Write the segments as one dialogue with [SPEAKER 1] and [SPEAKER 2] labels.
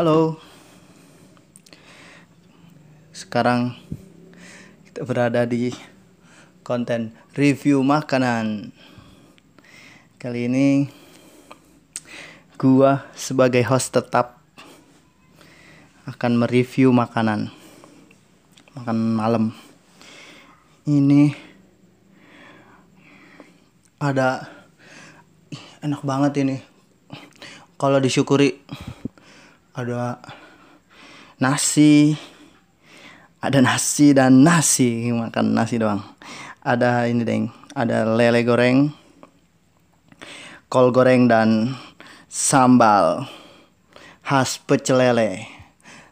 [SPEAKER 1] Halo. Sekarang kita berada di konten review makanan. Kali ini gua sebagai host tetap akan mereview makanan. Makan malam. Ini ada enak banget ini. Kalau disyukuri ada nasi ada nasi dan nasi. Makan nasi doang. Ada ini deng. Ada lele goreng kol goreng dan sambal khas pecel lele.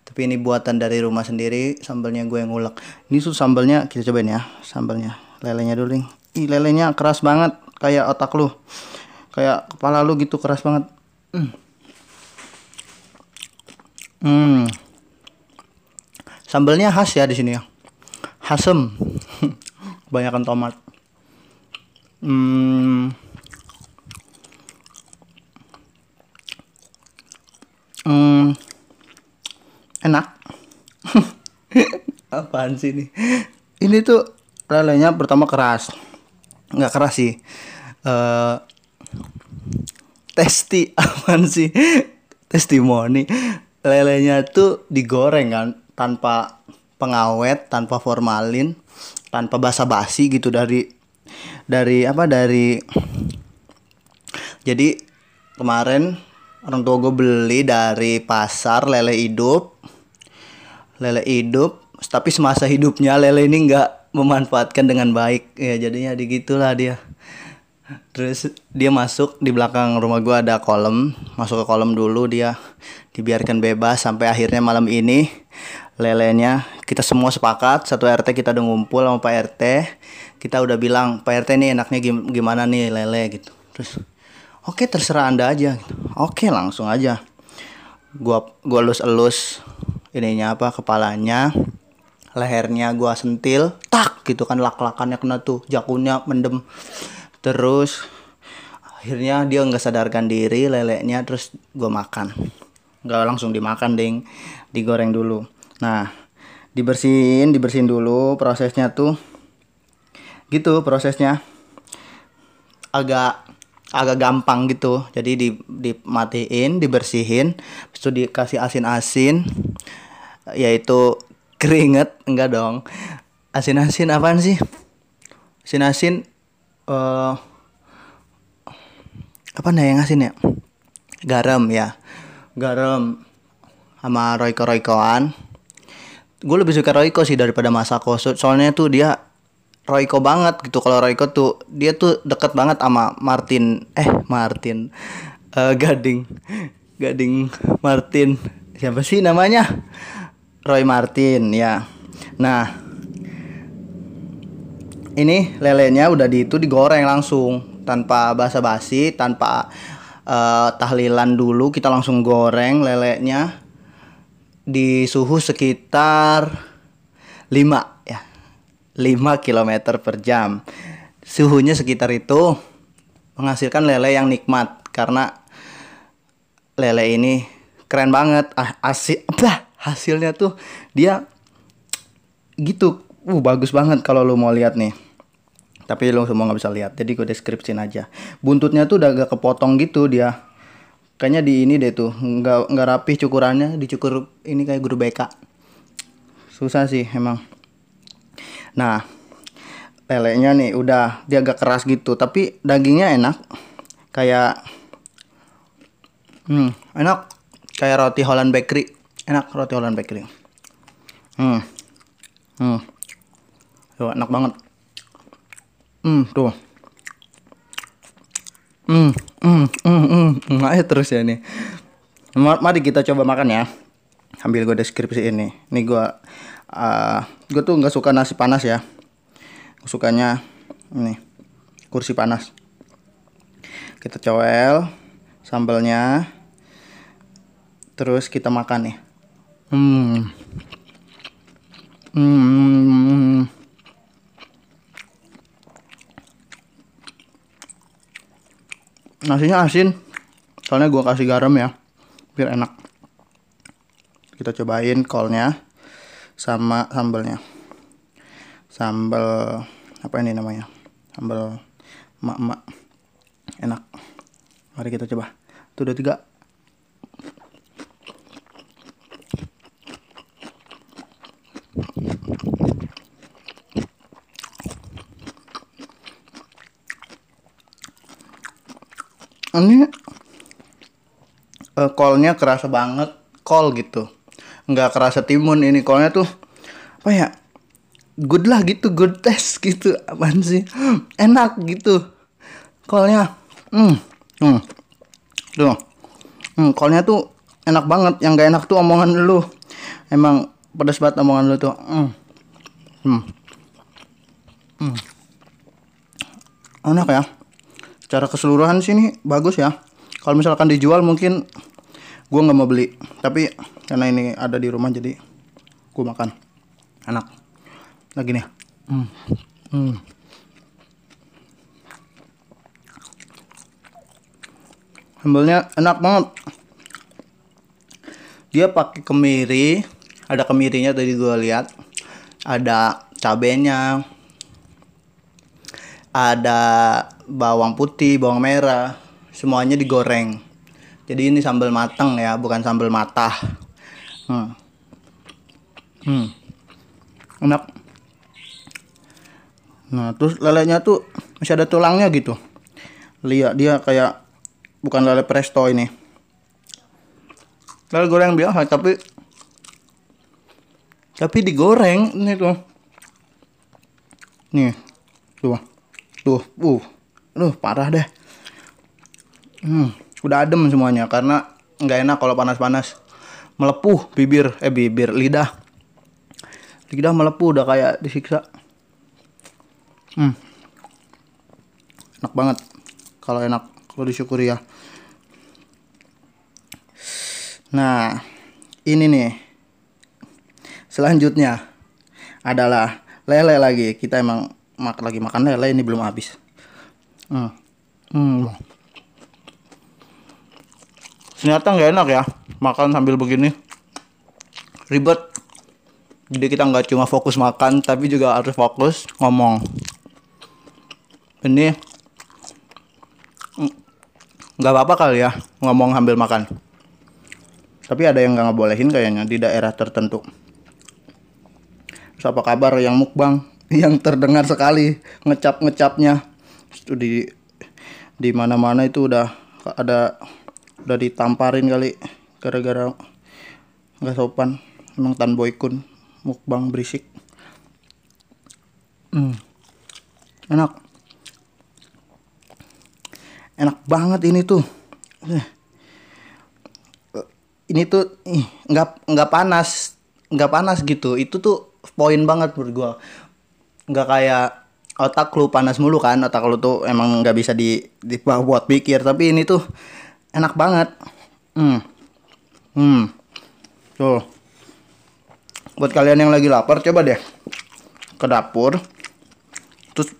[SPEAKER 1] Tapi ini buatan dari rumah sendiri sambalnya gue yang ulek. Ini tuh sambalnya kita cobain ya sambalnya. Lelenya dulu nih ih lelenya keras banget kayak otak lu. Kayak kepala lu gitu keras banget. Hmm. Hmm. Sambalnya khas ya di sini ya. Hasem. Kebanyakan tomat. Hmm. Hmm. Enak. Apaan sih ini? Ini tuh lelenya pertama keras. Nggak keras sih. Eh testi apaan sih? Testimoni lelenya tuh digoreng kan tanpa pengawet, tanpa formalin, tanpa basa-basi gitu dari dari apa dari jadi kemarin orang tua gue beli dari pasar lele hidup lele hidup tapi semasa hidupnya lele ini nggak memanfaatkan dengan baik. Ya jadinya digitulah dia terus dia masuk di belakang rumah gua ada kolam. Masuk ke kolam dulu dia dibiarkan bebas sampai akhirnya malam ini. Lelenya kita semua sepakat satu RT kita udah ngumpul sama Pak RT kita udah bilang Pak RT nih enaknya gim- gimana nih lele? gitu. Terus oke terserah anda aja. Gitu. oke langsung aja. Gua gua elus-elus ininya apa kepalanya lehernya gua sentil tak gitu kan lak-lakannya kena tuh jakunnya mendem terus akhirnya dia nggak sadarkan diri leleknya terus gue makan. Nggak langsung dimakan ding. Digoreng dulu. Nah dibersihin dibersihin dulu prosesnya tuh gitu prosesnya. Agak agak gampang gitu. Jadi di dimatiin dibersihin itu dikasih asin-asin yaitu keringet. Enggak dong. Asin-asin apaan sih? Asin-asin eh apa nih yang asin ya garam ya. Garam sama roiko roikoan gue lebih suka roiko sih daripada masako. So- soalnya tuh dia roiko banget gitu. Kalau roiko tuh dia tuh deket banget sama Martin eh Martin Eh, gading gading Martin. Siapa sih namanya? Roy Martin ya. Nah ini lelenya udah di itu digoreng langsung. Tanpa basa-basi tanpa eh, tahlilan dulu kita langsung goreng lelenya di suhu sekitar 5 ya. 5 km per jam. Suhunya sekitar itu menghasilkan lele yang nikmat karena lele ini keren banget. Ah, asik bah, hasilnya tuh dia gitu. Uh bagus banget kalau lu mau lihat nih tapi lu semua nggak bisa lihat jadi gue deskripsiin aja. Buntutnya tuh udah agak kepotong gitu dia. Kayaknya di ini deh tuh nggak nggak rapih cukurannya dicukur ini kayak guru BK susah sih emang. Nah lelenya nih udah dia agak keras gitu tapi dagingnya enak. Kayak hmm enak. Kayak roti Holland Bakery. Enak roti Holland Bakery. Hmm hmm. Tuh enak banget hmm tuh. Hmm hmm hmm hmm, hmm. ayo terus ya nih Ma- mari kita coba makan ya. Ambil gue deskripsi ini. Ini gue uh, gue tuh nggak suka nasi panas ya. Gua sukanya ini kursi panas. Kita cowel sambalnya terus kita makan nih. Hmm hmm nasinya asin. Soalnya gua kasih garam ya biar enak. Kita cobain kolnya sama sambelnya. Sambel apa ini namanya? Sambel emak-emak enak. Mari kita coba. Tuh udah tiga ini uh, kolnya kerasa banget. Kol gitu. Nggak kerasa timun ini kolnya tuh apa ya good lah gitu good taste gitu. Apaan sih? Enak gitu. Kolnya hmm hmm. Tuh. Hmm, kolnya tuh enak banget. Yang gak enak tuh omongan lu. Emang pedas banget omongan lu tuh. Hmm. Hmm. Hmm. Enak ya secara keseluruhan sih ini bagus ya. Kalau misalkan dijual mungkin gue nggak mau beli. Tapi karena ini ada di rumah jadi gue makan. Enak. Lagi nih hmm. Hmm. sambelnya enak banget. Dia pakai kemiri. Ada kemirinya tadi gue lihat. Ada cabenya. Ada bawang putih, bawang merah, semuanya digoreng. Jadi ini sambal matang ya, bukan sambal matah. Hmm. Hmm. Enak. Nah, terus lelenya tuh masih ada tulangnya gitu. Lihat dia kayak bukan lele presto ini. Lele goreng biasa tapi tapi digoreng ini tuh. Nih. Tuh. Tuh, uh, aduh parah deh. Hmm, udah adem semuanya karena nggak enak kalau panas-panas. Melepuh bibir, eh bibir, lidah. Lidah melepuh udah kayak disiksa. Hmm. Enak banget. Kalau enak, kalau disyukuri ya. Nah, ini nih. Selanjutnya adalah lele lagi. Kita emang mak lagi makan lele ini belum habis hmm. Hmm. ternyata nggak enak ya makan sambil begini. Ribet. Jadi kita nggak cuma fokus makan tapi juga harus fokus ngomong. Ini nggak apa-apa kali ya ngomong sambil makan. Tapi ada yang nggak ngebolehin kayaknya di daerah tertentu. Terus apa kabar yang mukbang? Yang terdengar sekali ngecap ngecapnya itu di di mana mana itu udah ada udah ditamparin kali gara-gara nggak sopan. Emang tan boykun mukbang berisik. Hmm. enak. Enak banget ini tuh. Eh. ini tuh nggak nggak panas nggak panas gitu. Itu tuh poin banget menurut gua. Nggak kayak otak lu panas mulu kan otak lu tuh emang nggak bisa di buat pikir. Tapi ini tuh enak banget. Hmm. Hmm. Tuh. Buat kalian yang lagi lapar coba deh ke dapur terus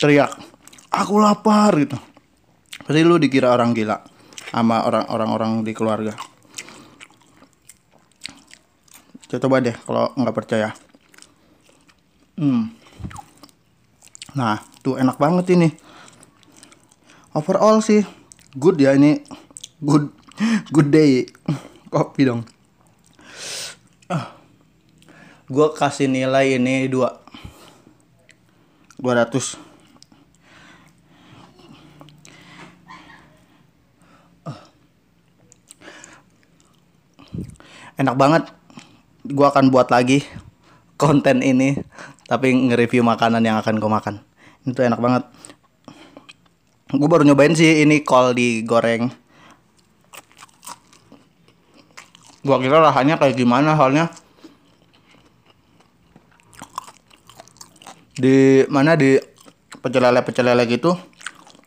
[SPEAKER 1] teriak aku lapar gitu. Pasti lu dikira orang gila sama orang-orang orang di keluarga. Coba deh kalau nggak percaya. Hmm Nah, tuh enak banget ini. Overall sih good ya ini. Good good day. Kopi dong. Gue kasih nilai ini dua 200 uh. enak banget gue akan buat lagi konten ini tapi nge-review makanan yang akan gue makan itu enak banget. Gue baru nyobain sih ini kol digoreng. Gue kira rasanya kayak gimana soalnya. Di mana di pecel lele pecel lele gitu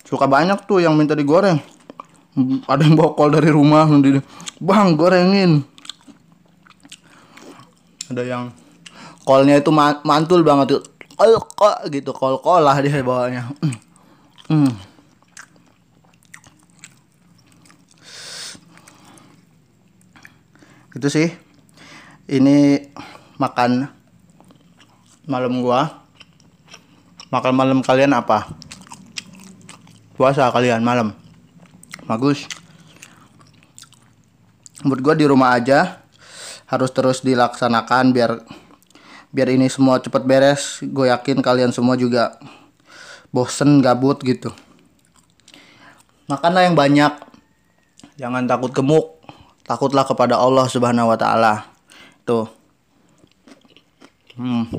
[SPEAKER 1] suka banyak tuh yang minta digoreng. Ada yang bawa kol dari rumah bang gorengin. Ada yang kolnya itu mantul banget tuh kol kok gitu kol kol lah dia bawanya hmm. itu sih. Ini makan malam gua. Makan malam kalian apa? Puasa kalian malam. Bagus. Menurut gua di rumah aja harus terus dilaksanakan biar biar ini semua cepat beres gue yakin kalian semua juga bosen gabut gitu. Makanlah yang banyak. Jangan takut gemuk. Takutlah kepada Allah subhanahu wa ta'ala. Tuh. Hmm.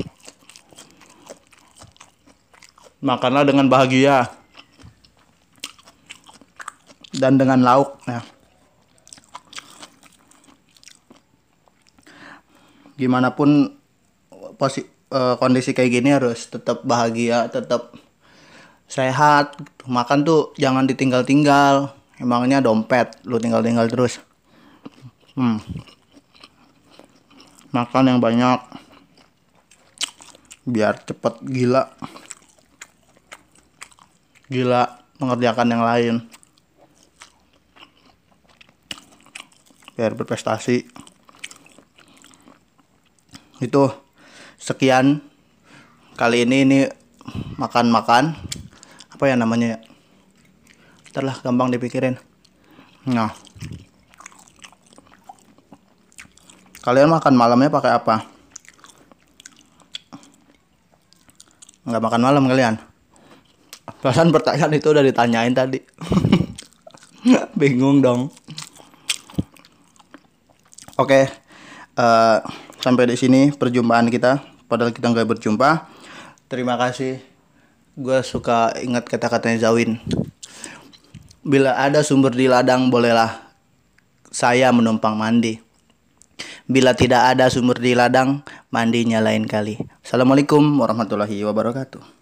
[SPEAKER 1] makanlah dengan bahagia. Dan dengan lauk ya. Gimana pun posi uh, kondisi kayak gini harus tetap bahagia tetap sehat makan tuh jangan ditinggal-tinggal emangnya dompet lu tinggal-tinggal terus. Hmm. makan yang banyak. Biar cepet gila. Gila mengerjakan yang lain. Biar berprestasi. Itu sekian. Kali ini ini makan-makan. Apa ya namanya ya? Ntar lah gampang dipikirin. Nah. Kalian makan malamnya pakai apa? Nggak makan malam kalian? Perasaan pertanyaan itu udah ditanyain tadi. Bingung dong. Oke uh, sampai di sini perjumpaan kita. Padahal kita nggak berjumpa. Terima kasih. Gue suka ingat kata-katanya Zawin. Bila ada sumber di ladang bolehlah saya menumpang mandi. Bila tidak ada sumber di ladang mandinya lain kali. Assalamualaikum warahmatullahi wabarakatuh